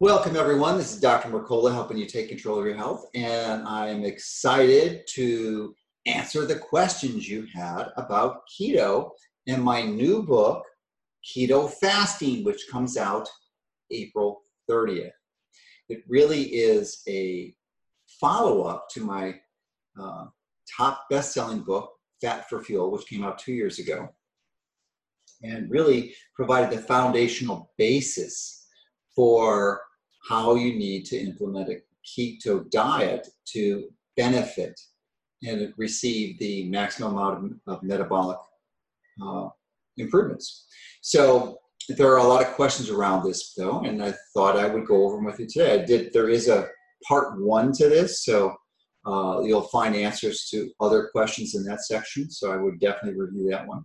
Welcome, everyone. This is Dr. Mercola helping you take control of your health, and I'm excited to answer the questions you had about keto in my new book, Keto Fasting, which comes out April 30th. It really is a follow up to my uh, top best selling book, Fat for Fuel, which came out two years ago, and really provided the foundational basis for how you need to implement a keto diet to benefit and receive the maximum amount of, metabolic uh, improvements. So there are a lot of questions around this though, and I thought I would go over them with you today. I did. There is a part one to this, so uh, you'll find answers to other questions in that section. So I would definitely review that one.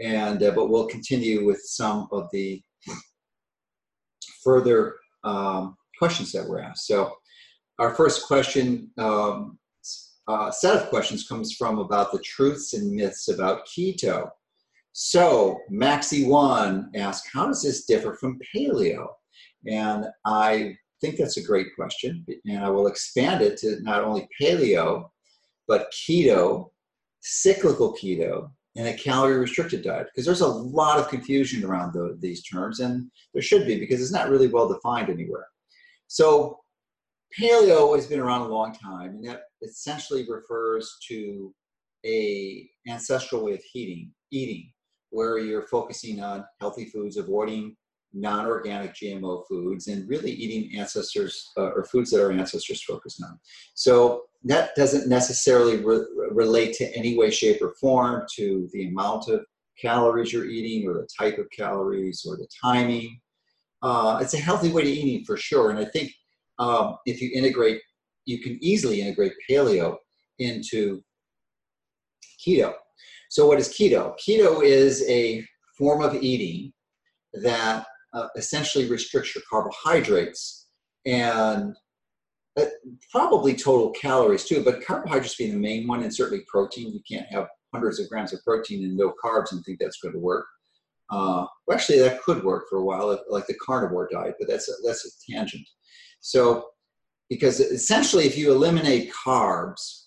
And uh, but we'll continue with some of the further um, questions that were asked. So our first question, um, uh, set of questions comes from about the truths and myths about keto. So Maxi1 asked, how does this differ from paleo? And I think that's a great question. And I will expand it to not only paleo, but keto, cyclical keto, and a calorie restricted diet because there's a lot of confusion around the, these terms and there should be because it's not really well defined anywhere. So paleo has been around a long time and that essentially refers to a ancestral way of eating eating where you're focusing on healthy foods avoiding non-organic gmo foods and really eating ancestors uh, or foods that our ancestors focused on so that doesn't necessarily re- relate to any way, shape, or form to the amount of calories you're eating or the type of calories or the timing. Uh, it's a healthy way to eating for sure. And I think um, if you integrate, you can easily integrate paleo into keto. So, what is keto? Keto is a form of eating that uh, essentially restricts your carbohydrates and uh, probably total calories too, but carbohydrates being the main one, and certainly protein. You can't have hundreds of grams of protein and no carbs and think that's going to work. Uh, well, actually, that could work for a while, like the carnivore diet, but that's a, that's a tangent. So, because essentially, if you eliminate carbs,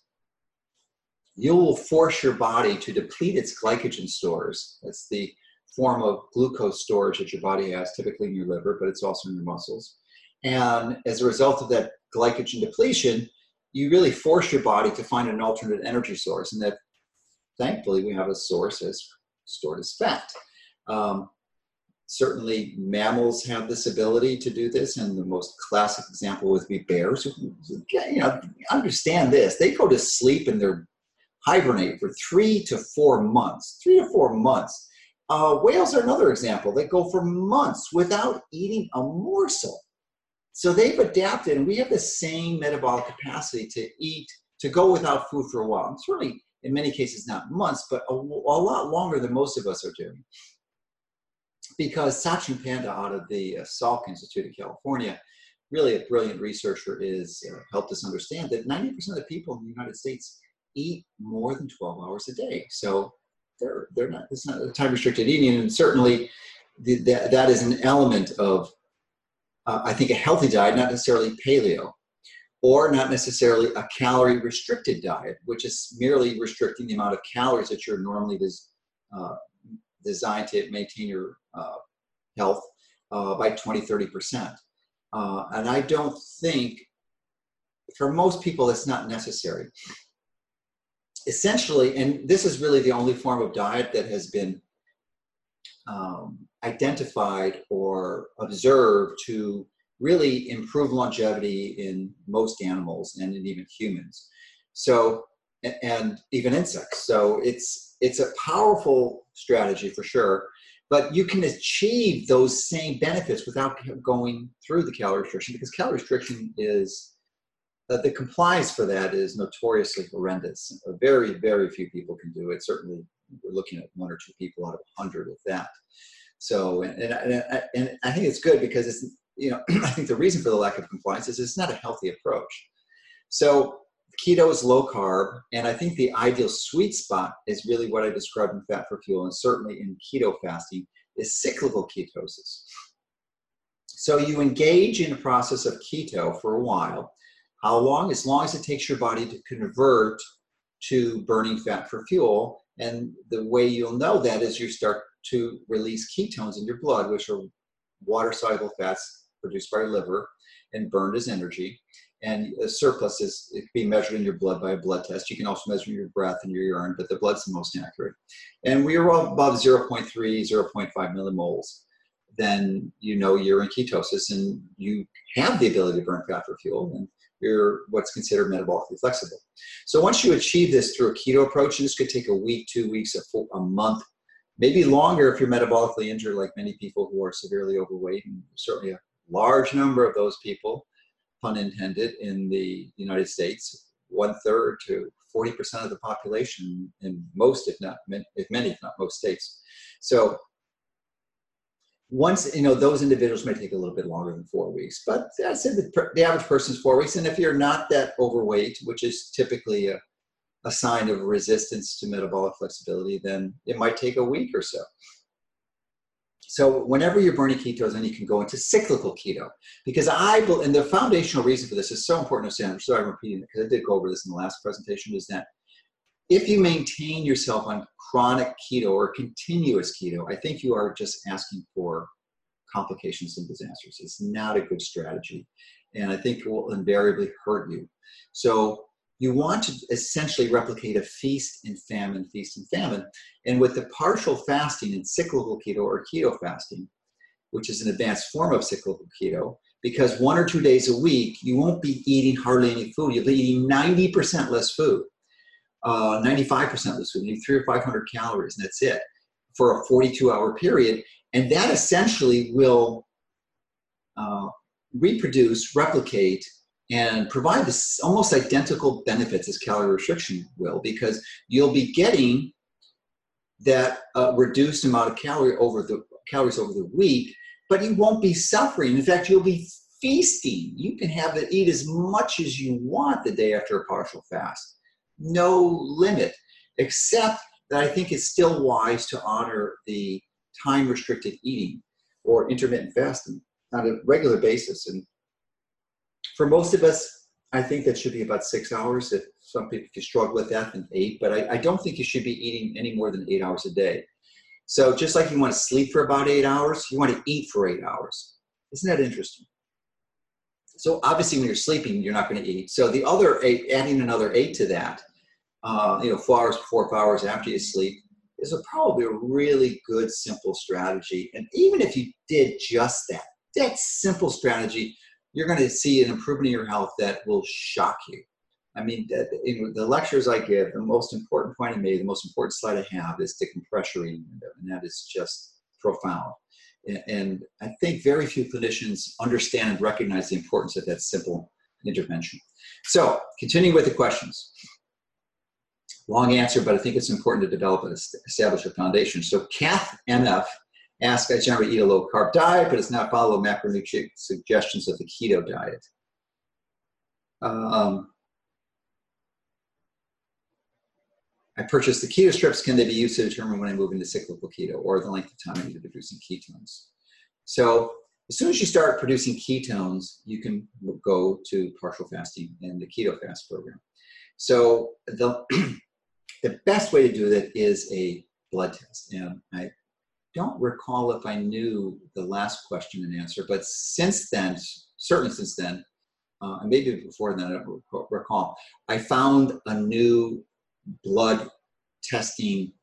you will force your body to deplete its glycogen stores. That's the form of glucose storage that your body has, typically in your liver, but it's also in your muscles. And as a result of that glycogen depletion, you really force your body to find an alternate energy source. And that thankfully we have a source as stored as fat. Um, certainly mammals have this ability to do this and the most classic example would be bears you know understand this they go to sleep and they're hibernate for three to four months three to four months uh, whales are another example they go for months without eating a morsel so they've adapted, and we have the same metabolic capacity to eat, to go without food for a while. It's really, in many cases, not months, but a, a lot longer than most of us are doing. Because Sachin Panda out of the uh, Salk Institute of California, really a brilliant researcher, is uh, helped us understand that 90% of the people in the United States eat more than 12 hours a day. So they're, they're not, it's not a time restricted eating, and certainly the, that, that is an element of uh, I think, a healthy diet, not necessarily paleo, or not necessarily a calorie restricted diet, which is merely restricting the amount of calories that you're normally des- uh, designed to maintain your uh, health uh, by 20, 30%. Uh, and I don't think, for most people, it's not necessary. Essentially, and this is really the only form of diet that has been um, identified or observed to really improve longevity in most animals and in even humans. So, and even insects. So it's it's a powerful strategy for sure. But you can achieve those same benefits without going through the calorie restriction because calorie restriction is uh, the compliance for that is notoriously horrendous. Very, very few people can do it. Certainly, we're looking at one or two people out of a hundred with that. So, and, and, and I think it's good because it's, you know, I think the reason for the lack of compliance is it's not a healthy approach. So, keto is low carb, and I think the ideal sweet spot is really what I described in Fat for Fuel, and certainly in keto fasting, is cyclical ketosis. So you engage in a process of keto for a while. How long? As long as it takes your body to convert to burning fat for fuel. And the way you'll know that is you start to release ketones in your blood, which are water soluble fats produced by your liver and burned as energy. And a surplus is it can be measured in your blood by a blood test. You can also measure your breath and your urine, but the blood's the most accurate. And we are above 0.3, 0.5 millimoles. Then you know you're in ketosis and you have the ability to burn fat for fuel. And you're what's considered metabolically flexible. So once you achieve this through a keto approach, and this could take a week, two weeks, a, full, a month, maybe longer if you're metabolically injured, like many people who are severely overweight, and certainly a large number of those people, pun intended, in the United States, one third to 40% of the population in most, if not, if many, if not most states. So once you know those individuals may take a little bit longer than four weeks but i said the, the average person is four weeks. And if you're not that overweight which is typically a, a sign of resistance to metabolic flexibility then it might take a week or so. So whenever you're burning ketones then you can go into cyclical keto because i and the foundational reason for this is so important to understand so i'm repeating it because i did go over this in the last presentation is that if you maintain yourself on chronic keto or continuous keto, I think you are just asking for complications and disasters. It's not a good strategy. And I think it will invariably hurt you. So you want to essentially replicate a feast and famine, feast and famine. And with the partial fasting and cyclical keto or keto fasting, which is an advanced form of cyclical keto, because one or two days a week, you won't be eating hardly any food. You'll be eating 90% less food uh, 95% less food, maybe three or 500 calories, and that's it for a 42 hour period. And that essentially will uh, reproduce, replicate, and provide this almost identical benefits as calorie restriction will, because you'll be getting that uh, reduced amount of calorie over the calories over the week, but you won't be suffering. In fact, you'll be feasting. You can have it eat as much as you want the day after a partial fast no limit, except that I think it's still wise to honor the time restricted eating or intermittent fasting on a regular basis. And for most of us, I think that should be about six hours. If some people you struggle with that, then eight. But I, I don't think you should be eating any more than eight hours a day. So just like you want to sleep for about eight hours, you want to eat for eight hours. Isn't that interesting? So obviously, when you're sleeping, you're not going to eat. So the other eight, adding another eight to that, uh, you know, four hours before, four hours after you sleep is a, probably a really good, simple strategy. And even if you did just that, that simple strategy, you're going to see an improvement in your health that will shock you. I mean, the, the, lectures I give, the most important point I made, the most important slide I have is decompression, and that is just profound. And I think very few clinicians understand and recognize the importance of that simple intervention. So, continuing with the questions. Long answer, but I think it's important to develop and establish a foundation. So Kath MF asked, I generally eat a low carb diet, but it's not follow macronutrient suggestions of the keto diet. Um, I purchased the keto strips. Can they be used to determine when I move into cyclical keto or the length of time I need to be producing ketones? So as soon as you start producing ketones, you can go to partial fasting and the keto fast program. So the the best way to do that is a blood test. And I don't recall if I knew the last question and answer, but since then, certainly since then, uh, maybe before then, I don't recall, I found a new blood testing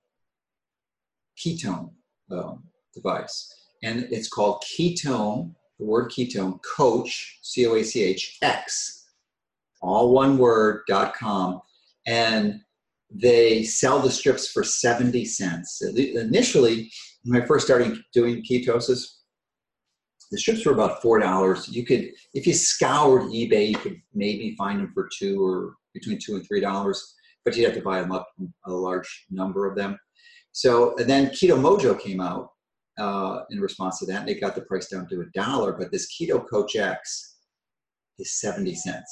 ketone um, device. And it's called Ketone, the word ketone, coach, C O A C H, X, all one word, dot com. And they sell the strips for 70 cents. Initially, when I first started doing ketosis, the strips were about four dollars. You could, if you scoured eBay, you could maybe find them for two or between two and three dollars, but you'd have to buy them up a large number of them. So and then Keto Mojo came out uh, in response to that, and they got the price down to a dollar. But this Keto Coach X is 70 cents.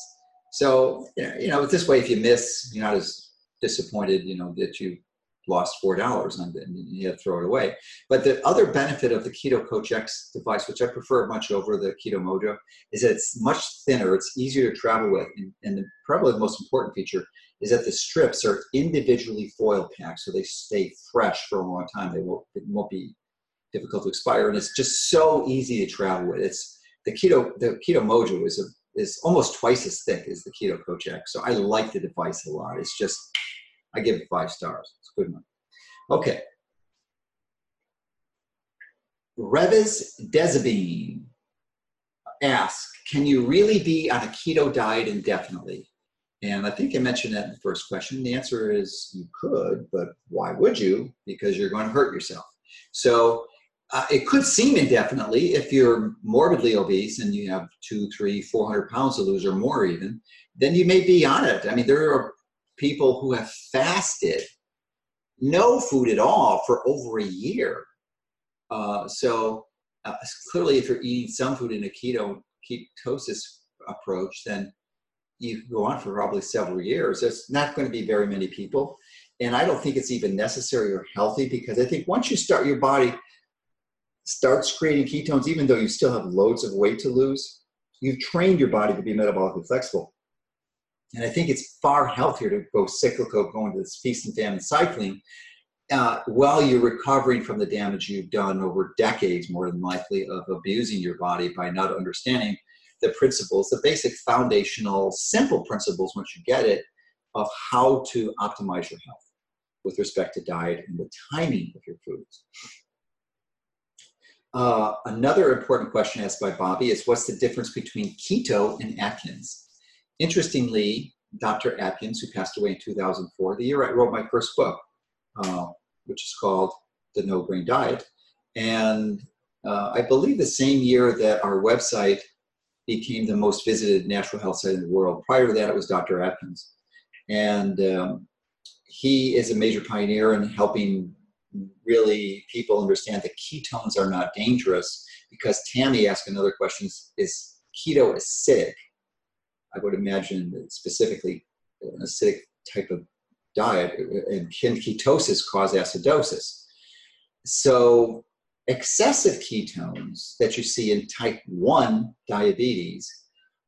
So you know, this way, if you miss, you're not as disappointed, you know, that you lost four dollars and you had to throw it away. But the other benefit of the Keto Coach X device, which I prefer much over the Keto Mojo, is that it's much thinner, it's easier to travel with, and, and the, probably the most important feature is that the strips are individually foil packed, so they stay fresh for a long time. They won't, it won't be difficult to expire, and it's just so easy to travel with. It's the Keto the Keto Mojo is a is almost twice as thick as the Keto Coach so I like the device a lot. It's just I give it five stars. It's a good enough. Okay. Revis Desabine asks, can you really be on a keto diet indefinitely? And I think I mentioned that in the first question. The answer is you could, but why would you? Because you're going to hurt yourself. So uh, it could seem indefinitely if you're morbidly obese and you have two, three, four hundred pounds to lose or more even, then you may be on it. I mean, there are people who have fasted no food at all for over a year. Uh, so uh, clearly, if you're eating some food in a keto ketosis approach, then you can go on for probably several years. There's not going to be very many people, and I don't think it's even necessary or healthy because I think once you start your body starts creating ketones, even though you still have loads of weight to lose, you've trained your body to be metabolically flexible. And I think it's far healthier to go cyclical, going to this feast and famine cycling, uh, while you're recovering from the damage you've done over decades, more than likely, of abusing your body by not understanding the principles, the basic foundational, simple principles, once you get it, of how to optimize your health with respect to diet and the timing of your foods. Uh, another important question asked by Bobby is what's the difference between keto and Atkins? Interestingly, Dr. Atkins, who passed away in 2004, the year I wrote my first book, uh, which is called The No Grain Diet, and uh, I believe the same year that our website became the most visited natural health site in the world. Prior to that, it was Dr. Atkins. And um, he is a major pioneer in helping really people understand that ketones are not dangerous because Tammy asked another question is keto acidic? I would imagine that specifically an acidic type of diet, and can ketosis cause acidosis? So, excessive ketones that you see in type 1 diabetes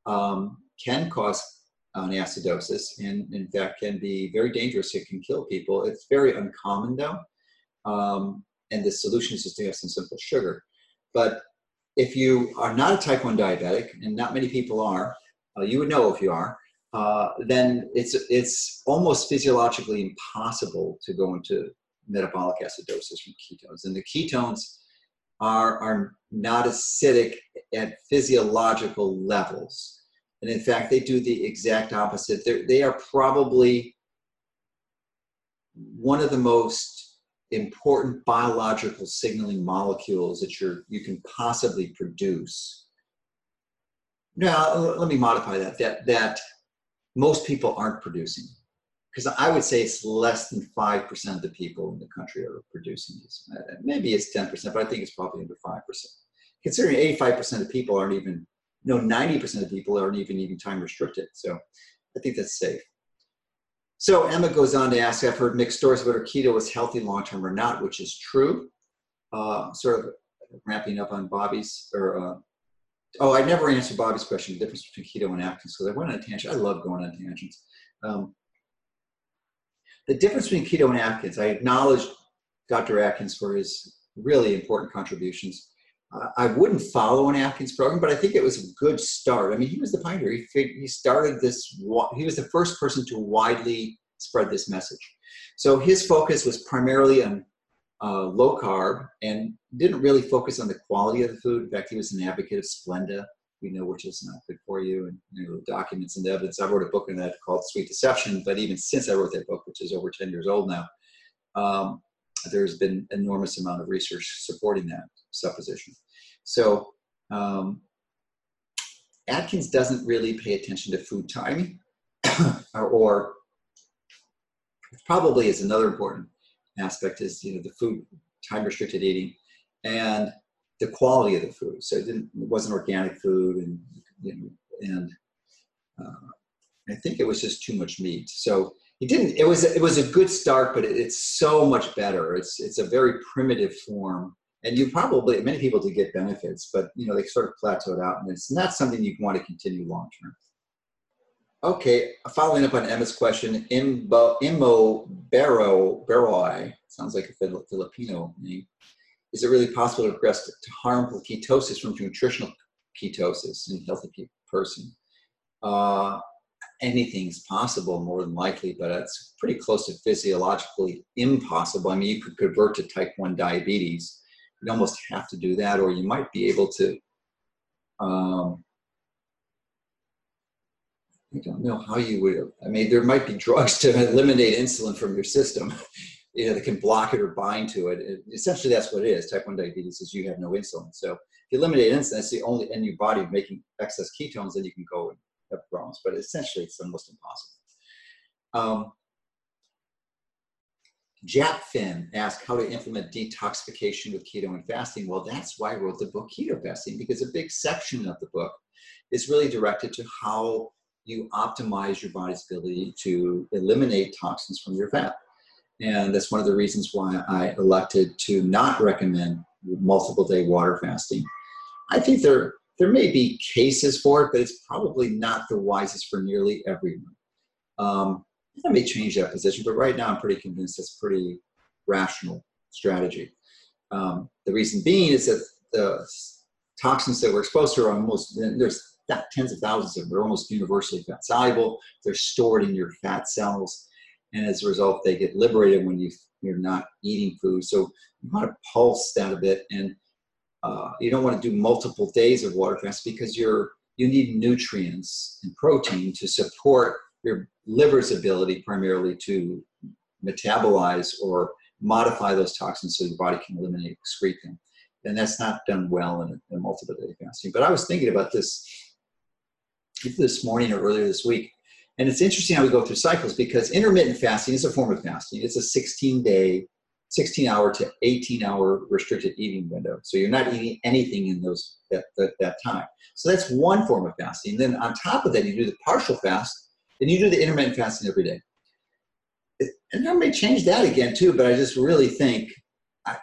um, can cause an acidosis and, in fact, can be very dangerous. It can kill people. It's very uncommon, though. Um, and the solution is just to have some simple sugar. But if you are not a type 1 diabetic, and not many people are, uh, you would know if you are, uh, then it's it's almost physiologically impossible to go into metabolic acidosis from ketones. And the ketones are are not acidic at physiological levels. And in fact, they do the exact opposite. They're, they are probably one of the most important biological signaling molecules that you're, you can possibly produce Now, let me modify that. That that most people aren't producing, because I would say it's less than five percent of the people in the country are producing these. Maybe it's ten percent, but I think it's probably under five percent. Considering eighty-five percent of people aren't even, no, ninety percent of people aren't even eating time restricted. So I think that's safe. So Emma goes on to ask, I've heard mixed stories whether keto is healthy long term or not, which is true. Uh, sort of ramping up on Bobby's or uh, Oh, I never answered Bobby's question, the difference between keto and Atkins, because I went on a tangent. I love going on tangents. Um, the difference between keto and Atkins, I acknowledge Dr. Atkins for his really important contributions. I wouldn't follow an Atkins program, but I think it was a good start. I mean, he was the pioneer. He, he started this, he was the first person to widely spread this message. So his focus was primarily on uh, low carb and didn't really focus on the quality of the food. In fact, he was an advocate of Splenda, we know which is not good for you, and you know, documents and evidence. I wrote a book on that called Sweet Deception, but even since I wrote that book, which is over 10 years old now, um, there's been enormous amount of research supporting that supposition. So um, Atkins doesn't really pay attention to food timing, or, or probably is another important aspect is you know the food time restricted eating and the quality of the food. So it didn't it wasn't organic food and you know, and uh, I think it was just too much meat. So he didn't. It was it was a good start, but it, it's so much better. It's it's a very primitive form, and you probably many people did get benefits, but you know they sort of plateaued out, and it's not something you want to continue long term. Okay, following up on Emma's question, Imbo, Imo Barrow, Barrow, sounds like a Filipino name. Is it really possible to progress to harmful ketosis from nutritional ketosis in a healthy person? Uh, anything's possible more than likely, but it's pretty close to physiologically impossible. I mean, you could convert to type 1 diabetes. You almost have to do that, or you might be able to um, I don't know how you would. I mean, there might be drugs to eliminate insulin from your system, you know, that can block it or bind to it. it. Essentially, that's what it is. Type 1 diabetes is you have no insulin. So if you eliminate insulin, that's the only, in your body making excess ketones, then you can go and have problems. But essentially, it's almost impossible. Um, Japfin asked how to implement detoxification with keto and fasting. Well, that's why I wrote the book Keto Fasting, because a big section of the book is really directed to how you optimize your body's ability to eliminate toxins from your fat. And that's one of the reasons why I elected to not recommend multiple day water fasting. I think there, there may be cases for it, but it's probably not the wisest for nearly everyone. Um, I may change that position, but right now I'm pretty convinced it's pretty rational strategy. Um, the reason being is that the toxins that we're exposed to are almost, there's tens of thousands of them. They're almost universally fat soluble. They're stored in your fat cells. And as a result, they get liberated when you, you're not eating food. So you want to pulse that a bit. And uh, you don't want to do multiple days of water fast because you're, you need nutrients and protein to support your liver's ability primarily to metabolize or modify those toxins so your body can eliminate, excrete them. And that's not done well in a, in a multiple day fasting. But I was thinking about this this morning or earlier this week. And it's interesting how we go through cycles because intermittent fasting is a form of fasting. It's a 16 day, 16 hour to 18 hour restricted eating window. So you're not eating anything in those that, that, that time. So that's one form of fasting. Then on top of that, you do the partial fast, and you do the intermittent fasting every day. And I may change that again too, but I just really think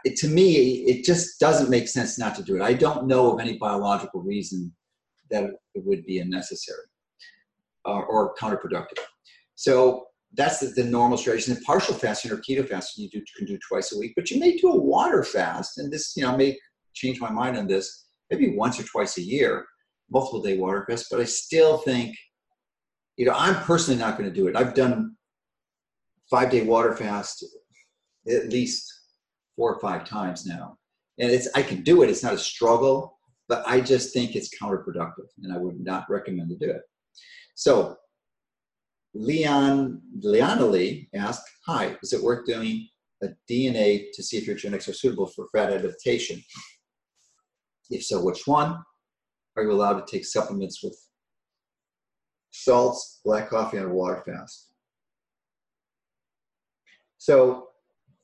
it, to me, it just doesn't make sense not to do it. I don't know of any biological reason that it would be unnecessary uh, or counterproductive. So that's the, the, normal strategy. And partial fasting or keto fasting you do, can do twice a week, but you may do a water fast. And this, you know, may change my mind on this, maybe once or twice a year, multiple day water fast. But I still think, you know, I'm personally not going to do it. I've done five day water fast at least four or five times now. And it's I can do it. It's not a struggle but I just think it's counterproductive and I would not recommend to do it. So Leon Leonely asked, hi, is it worth doing a DNA to see if your genetics are suitable for fat adaptation? If so, which one? Are you allowed to take supplements with salts, black coffee, and water fast? So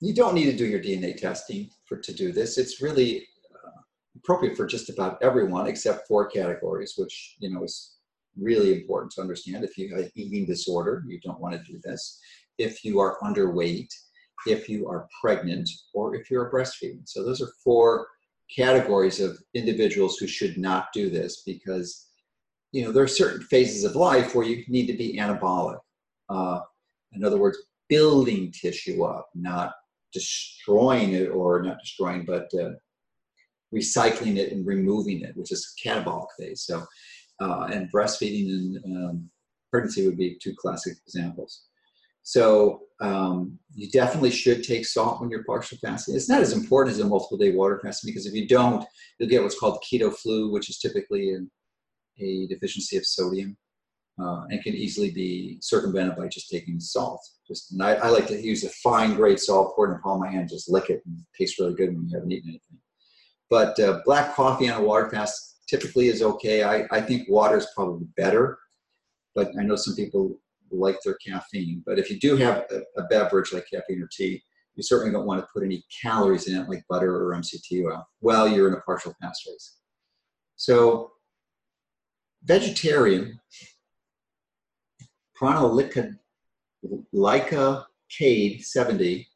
you don't need to do your DNA testing for to do this. It's really uh, appropriate for just about everyone except four categories, which you know is really important to understand. If you have an eating disorder, you don't want to do this. If you are underweight, if you are pregnant, or if you're breastfeeding. So those are four categories of individuals who should not do this because you know there are certain phases of life where you need to be anabolic. Uh, in other words, building tissue up, not destroying it or not destroying, but uh, recycling it and removing it, which is catabolic phase. So, uh, and breastfeeding and um, pregnancy would be two classic examples. So um, you definitely should take salt when you're partial fasting. It's not as important as a multiple day water fasting because if you don't, you'll get what's called keto flu, which is typically an, a deficiency of sodium. Uh, and can easily be circumvented by just taking salt. Just I, I, like to use a fine grade salt, pour it in the palm of my hand, just lick it, and it tastes really good when you haven't eaten anything. But uh, black coffee on a water fast typically is okay. I, I think water is probably better, but I know some people like their caffeine. But if you do have a, a beverage like caffeine or tea, you certainly don't want to put any calories in it like butter or MCT oil while you're in a partial fast phase. So vegetarian, Leica Cade 70,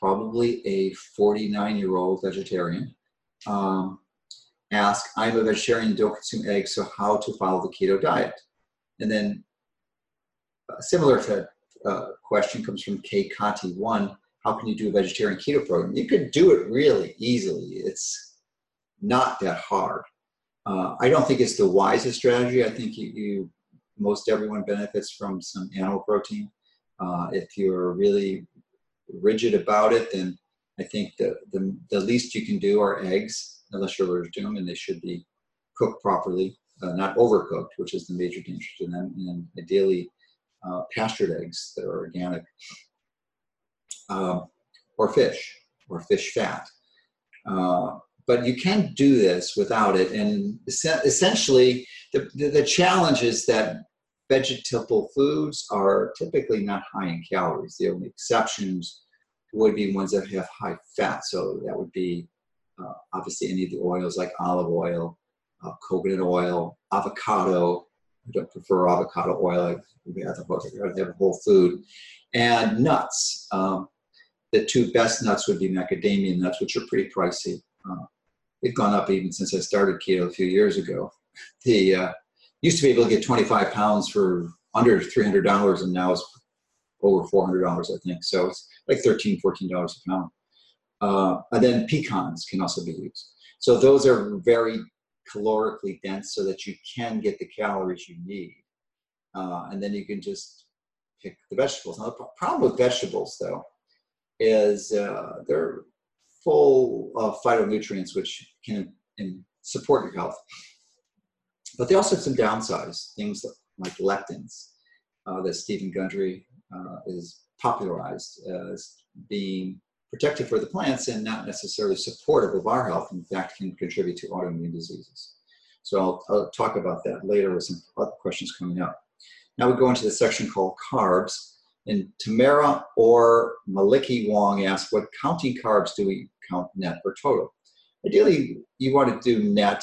probably a 49 year old vegetarian, um, ask, I'm a vegetarian, don't consume eggs, so how to follow the keto diet? And then a similar uh, question comes from K Conti one. How can you do a vegetarian keto program? You can do it really easily. It's not that hard. Uh, I don't think it's the wisest strategy. I think you, you most everyone benefits from some animal protein. Uh, if you're really rigid about it, then I think the, the, the least you can do are eggs, unless you're allergic to them, and they should be cooked properly, uh, not overcooked, which is the major danger to them, and ideally uh, pastured eggs that are organic, um, or fish, or fish fat. Uh, but you can do this without it, and essentially, the, the, the challenge is that vegetable foods are typically not high in calories. The only exceptions would be ones that have high fat. So that would be uh, obviously any of the oils like olive oil, uh, coconut oil, avocado. I don't prefer avocado oil. I have a whole food, and nuts. Um, the two best nuts would be macadamia nuts, which are pretty pricey. Uh, they've gone up even since I started keto a few years ago. The uh, used to be able to get 25 pounds for under $300 and now it's over $400 i think so it's like $13, $14 a pound uh, and then pecans can also be used. So those are very calorically dense so that you can get the calories you need. Uh, and then you can just pick the vegetables. Now the problem with vegetables though is uh, they're full of phytonutrients which can support your health. But they also have some downsides, things like lectins uh, that Steven Gundry uh, is popularized as being protective for the plants and not necessarily supportive of our health. In fact, can contribute to autoimmune diseases. So I'll, I'll talk about that later with some other questions coming up. Now we go into the section called carbs. And Tamara or Maliki Wong asked, what counting carbs do we count net or total? Ideally, you want to do net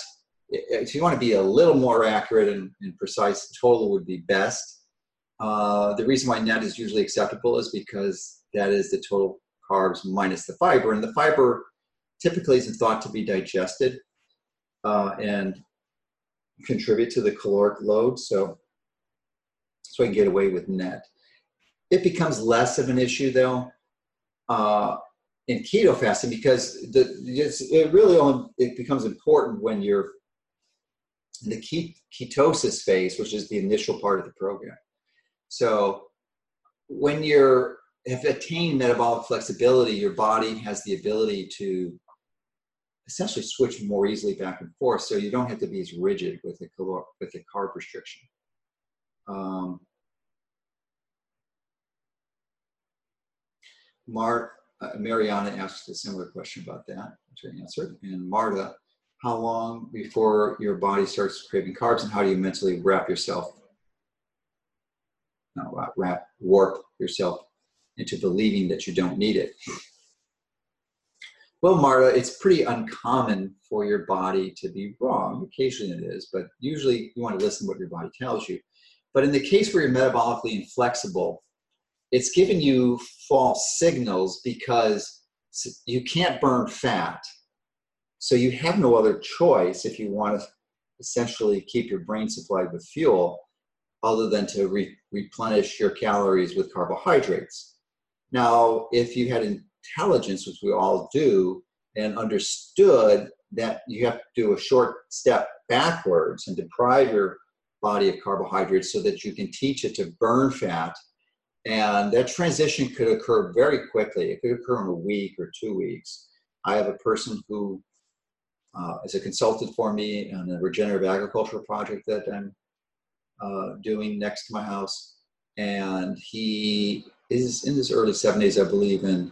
if you want to be a little more accurate and, and precise, total would be best. Uh, the reason why net is usually acceptable is because that is the total carbs minus the fiber, and the fiber typically isn't thought to be digested uh, and contribute to the caloric load. So, so I can get away with net. It becomes less of an issue though uh, in keto fasting because the, it really only it becomes important when you're in the ketosis phase, which is the initial part of the program. So when you're have attained metabolic flexibility, your body has the ability to essentially switch more easily back and forth. So you don't have to be as rigid with the with the carb restriction. Um, Mar- uh, Mariana asked a similar question about that, which I answered. And Marta how long before your body starts craving carbs and how do you mentally wrap yourself no, wrap warp yourself into believing that you don't need it. Well marta it's pretty uncommon for your body to be wrong. Occasionally it is but usually you want to listen to what your body tells you. But in the case where you're metabolically inflexible it's giving you false signals because you can't burn fat. So you have no other choice if you want to essentially keep your brain supplied with fuel other than to re- replenish your calories with carbohydrates. Now, if you had intelligence, which we all do, and understood that you have to do a short step backwards and deprive your body of carbohydrates so that you can teach it to burn fat. And that transition could occur very quickly. It could occur in a week or two weeks. I have a person who uh, as a consultant for me on a regenerative agriculture project that I'm uh, doing next to my house. And he is in his early 70s, I believe, and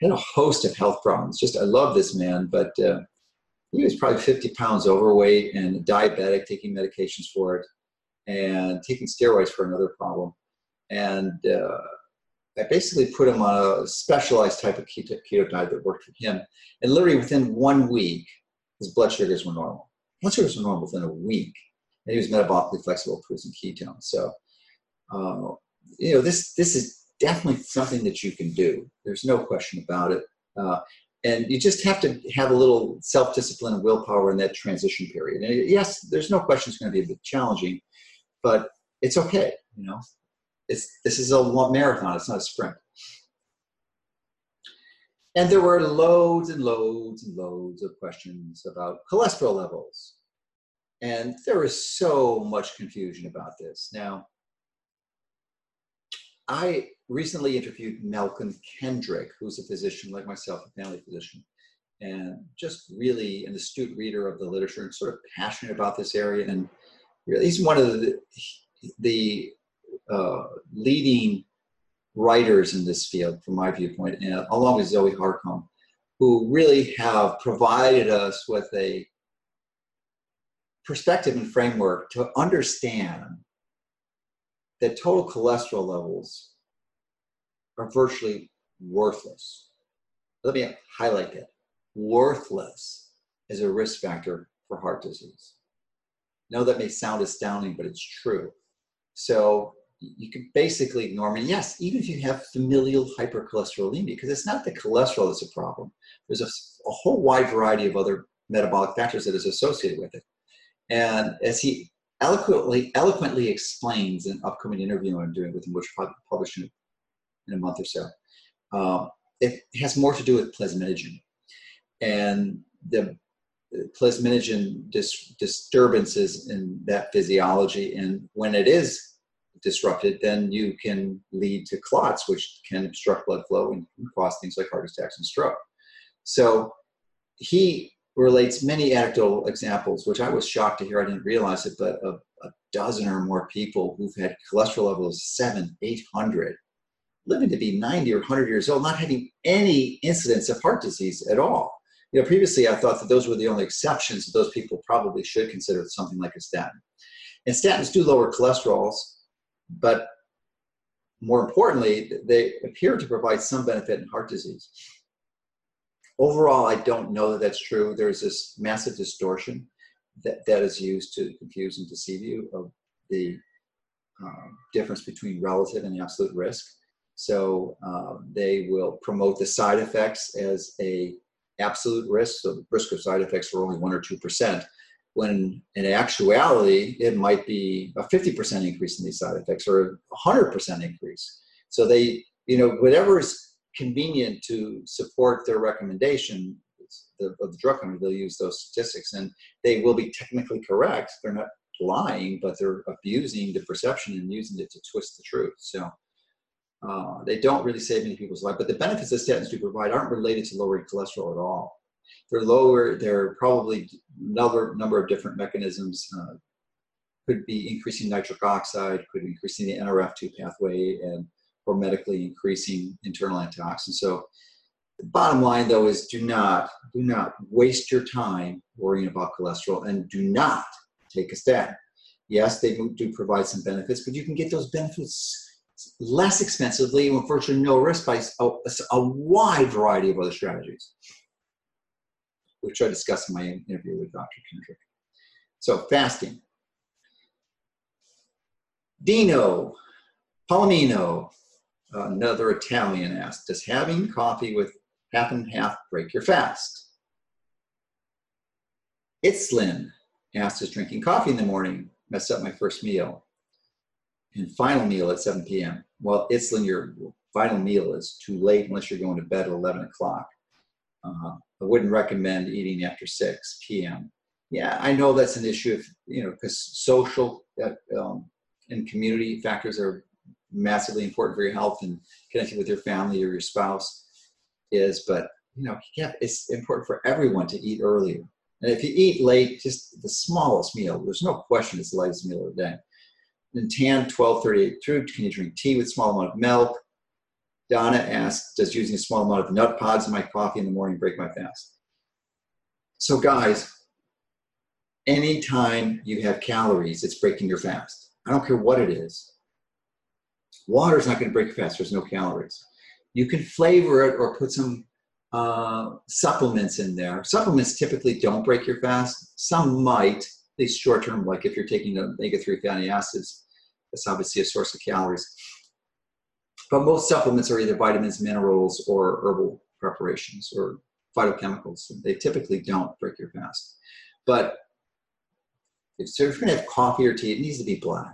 had a host of health problems. Just, I love this man, but uh, he was probably 50 pounds overweight and diabetic, taking medications for it, and taking steroids for another problem. And uh, I basically put him on a specialized type of keto, keto diet that worked for him. And literally within one week, his blood sugars were normal. Blood sugars were normal within a week, and he was metabolically flexible, producing ketones. So uh, you know, this this is definitely something that you can do. There's no question about it. Uh, and you just have to have a little self-discipline and willpower in that transition period. And yes, there's no question it's going to be a bit challenging, but it's okay. You know, it's this is a marathon. It's not a sprint. And there were loads and loads and loads of questions about cholesterol levels. And there is so much confusion about this. Now, I recently interviewed Malcolm Kendrick, who's a physician like myself, a family physician, and just really an astute reader of the literature and sort of passionate about this area. And really, he's one of the, the uh, leading writers in this field, from my viewpoint, and along with Zoe Harcombe, who really have provided us with a perspective and framework to understand that total cholesterol levels are virtually worthless. Let me highlight that. Worthless as a risk factor for heart disease. Now that may sound astounding, but it's true. So you can basically ignore them. And yes, even if you have familial hypercholesterolemia, because it's not the cholesterol that's a problem. There's a, a whole wide variety of other metabolic factors that is associated with it. And as he eloquently eloquently explains in an upcoming interview I'm doing with him, which will probably publish in, in a month or so, um, it has more to do with plasminogen. And the plasminogen dis- disturbances in that physiology. And when it is disrupted, then you can lead to clots, which can obstruct blood flow and cause things like heart attacks and stroke. So he relates many anecdotal examples, which I was shocked to hear. I didn't realize it, but a, a dozen or more people who've had cholesterol levels seven, 800, living to be 90 or 100 years old, not having any incidence of heart disease at all. You know, previously I thought that those were the only exceptions. That those people probably should consider something like a statin. And statins do lower cholesterols, but more importantly, they appear to provide some benefit in heart disease. Overall, I don't know that that's true. There's this massive distortion that, that is used to confuse and deceive you of the uh, difference between relative and absolute risk. So uh, they will promote the side effects as a absolute risk. So the risk of side effects are only one or two percent. When in actuality, it might be a 50% increase in these side effects or a 100% increase. So they, you know, whatever is convenient to support their recommendation of the drug company, they'll use those statistics and they will be technically correct. They're not lying, but they're abusing the perception and using it to twist the truth. So uh, they don't really save many people's life, but the benefits that statins do provide aren't related to lowering cholesterol at all. They're lower, they're probably another number of different mechanisms. Uh, could be increasing nitric oxide, could be increasing the NRF2 pathway, and or medically increasing internal antioxidants. So the bottom line though is do not, do not waste your time worrying about cholesterol and do not take a statin. Yes, they do provide some benefits, but you can get those benefits less expensively with virtually no risk by a, oh, a wide variety of other strategies, which I discussed in my interview with Dr. Kendrick. So fasting. Dino Palomino another Italian asked, Does having coffee with half and half break your fast? Itzlin asked, Does drinking coffee in the morning mess up my first meal and final meal at 7 p.m.? Well, Itzlin, your final meal is too late unless you're going to bed at 11 o'clock. Uh, I wouldn't recommend eating after 6 p.m. Yeah, I know that's an issue, if, you know, because social uh, um, and community factors are massively important for your health and connecting with your family or your spouse is, but you know, yeah, it's important for everyone to eat earlier. And if you eat late, just the smallest meal, there's no question it's the lightest meal of the day. And tan 1238 through, can you drink tea with small amount of milk? Donna asked, does using a small amount of Nutpods in my coffee in the morning break my fast? So guys, anytime you have calories, it's breaking your fast. I don't care what it is. Water is not going to break your fast. There's no calories. You can flavor it or put some uh, supplements in there. Supplements typically don't break your fast. Some might, at least short term, like if you're taking omega 3 fatty acids, that's obviously a source of calories. but most supplements are either vitamins, minerals, or herbal preparations or phytochemicals. They typically don't break your fast. But if you're going to have coffee or tea, it needs to be black.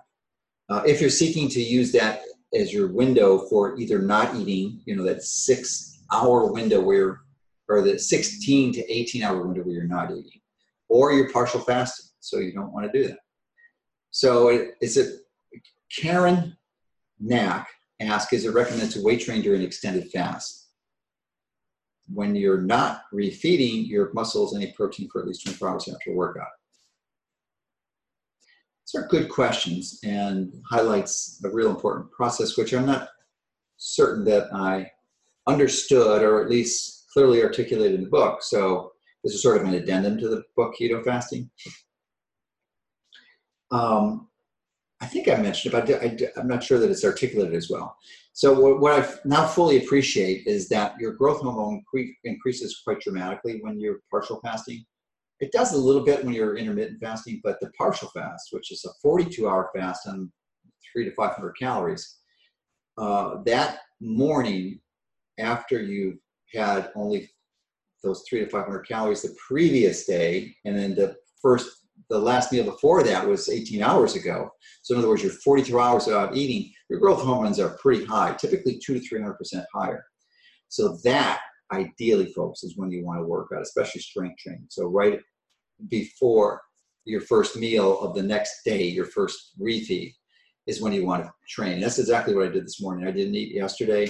Uh, if you're seeking to use that as your window for either not eating, you know, that six hour window where, or the 16 to 18 hour window where you're not eating, or you're partial fasting, so you don't want to do that. So is it Karen Knack ask, is it recommended to weight train during extended fast? When you're not refeeding your muscles any protein for at least 24 hours after a workout. These are good questions and highlights a real important process, which I'm not certain that I understood or at least clearly articulated in the book. So this is sort of an addendum to the book Keto Fasting. Um, I think I mentioned it, but I, am not sure that it's articulated as well. So what, what I now fully appreciate is that your growth hormone increases quite dramatically when you're partial fasting. It does a little bit when you're intermittent fasting, but the partial fast, which is a 42 hour fast on three to 500 calories, uh, that morning after you've had only those three to 500 calories the previous day, and then the first, the last meal before that was 18 hours ago. So in other words, you're 42 hours without eating, your growth hormones are pretty high, typically two to 300% higher. So that ideally, folks, is when you want to work out, especially strength training. So right before your first meal of the next day, your first refeed, is when you want to train. That's exactly what I did this morning. I didn't eat yesterday.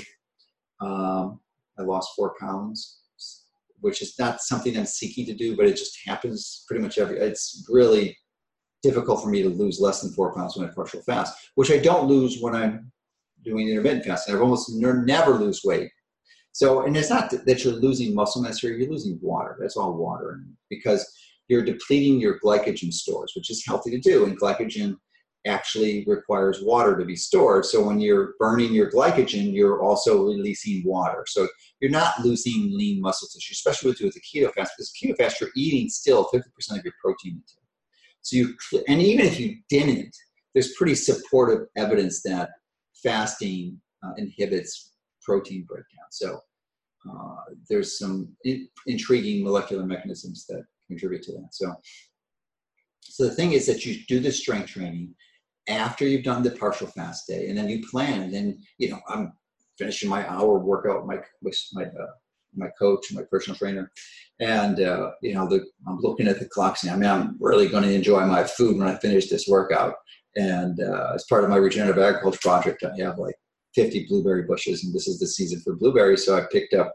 Um, I lost four pounds, which is not something I'm seeking to do, but it just happens pretty much every. It's really difficult for me to lose less than four pounds when I partial fast, which I don't lose when I'm doing intermittent fasting. I've almost never lose weight. So, and it's not that you're losing muscle mass here; you're losing water. That's all water, because you're depleting your glycogen stores, which is healthy to do. And glycogen actually requires water to be stored. So when you're burning your glycogen, you're also releasing water. So you're not losing lean muscle tissue, especially with, the keto fast, because keto fast, you're eating still 50% of your protein intake. So you, and even if you didn't, there's pretty supportive evidence that fasting uh, inhibits protein breakdown. So uh, there's some in, intriguing molecular mechanisms that contribute to that. So, so the thing is that you do the strength training after you've done the partial fast day, and then you plan. And then you know I'm finishing my hour workout my with my uh, my coach, my personal trainer, and uh, you know the, I'm looking at the clock saying, I mean, I'm really going to enjoy my food when I finish this workout. And uh, as part of my regenerative agriculture project, I have like 50 blueberry bushes, and this is the season for blueberries. So I picked up.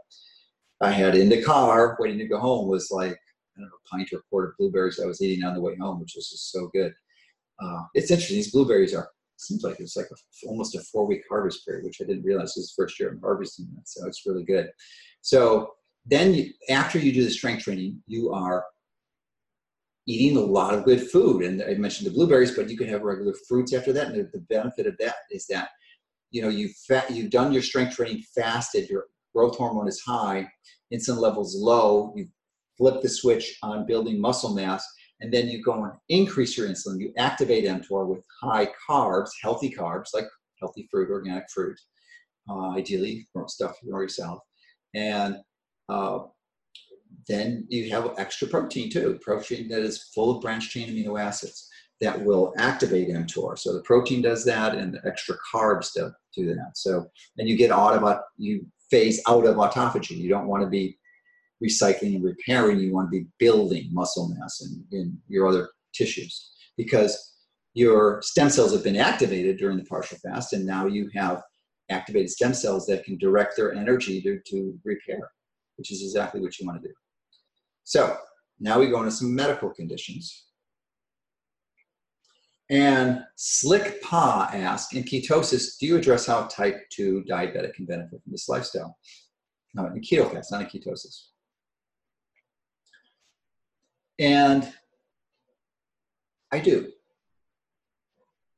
I had in the car waiting to go home was like Know, pint or a quart of blueberries I was eating on the way home, which was just so good. Uh, it's interesting. These blueberries are seems like it's like a, almost a four week harvest period, which I didn't realize was the first year I'm harvesting that. So it's really good. So then you, after you do the strength training, you are eating a lot of good food. And I mentioned the blueberries, but you can have regular fruits after that. And the, the benefit of that is that, you know, you've, you've done your strength training fasted, your growth hormone is high, insulin levels low, you've flip the switch on building muscle mass, and then you go and increase your insulin. You activate mTOR with high carbs, healthy carbs, like healthy fruit, organic fruit, uh, ideally stuff you grow yourself. And uh, then you have extra protein too, protein that is full of branched chain amino acids that will activate mTOR. So the protein does that, and the extra carbs do, do that. So and you get out of you phase out of autophagy. You don't want to be recycling and repairing, you want to be building muscle mass in, in your other tissues because your stem cells have been activated during the partial fast, and now you have activated stem cells that can direct their energy to, to repair, which is exactly what you want to do. So now we go into some medical conditions. And Slick Pa asks, in ketosis, do you address how type 2 diabetic can benefit from this lifestyle? No, in keto fast, not in ketosis. And I do.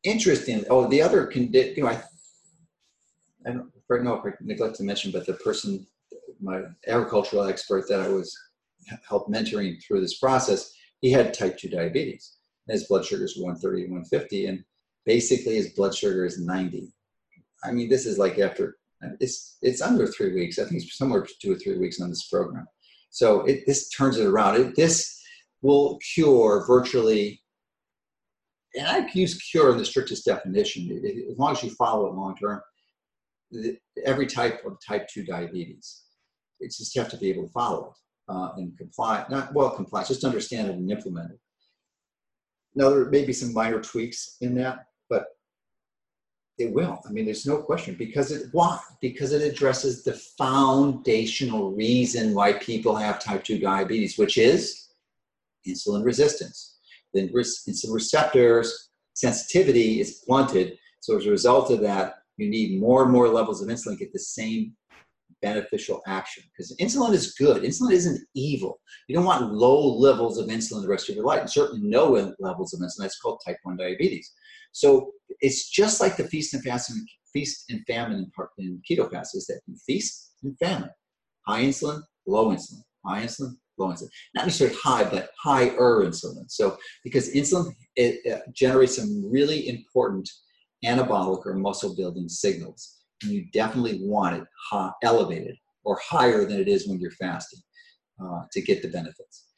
Interesting. Oh, the other condition, you know, I, I don't know if I neglect to mention, but the person, my agricultural expert that I was helped mentoring through this process, he had type 2 diabetes. His blood sugar is 130 150, and basically his blood sugar is 90. I mean, this is like after It's it's under three weeks. I think it's somewhere two or three weeks on this program. So it, this turns it around. It, this will cure virtually, and I use cure in the strictest definition. It, as long as you follow it long term, every type of type two diabetes. It's just you have to be able to follow it uh, and comply. Not well comply, just understand it and implement it. Now there may be some minor tweaks in that, but it will. I mean, there's no question because it why? Because it addresses the foundational reason why people have type 2 diabetes, which is insulin resistance. The insulin receptors sensitivity is blunted. So as a result of that, you need more and more levels of insulin to get the same beneficial action because insulin is good. Insulin isn't evil. You don't want low levels of insulin the rest of your life, and certainly no levels of insulin. That's called type 1 diabetes. So it's just like the feast and famine, feast and famine in, keto fast is that you feast and famine, high insulin, low insulin, high insulin, low insulin. Not necessarily high, but higher insulin. So because insulin it, it generates some really important anabolic or muscle building signals and you definitely want it high, elevated or higher than it is when you're fasting uh, to get the benefits.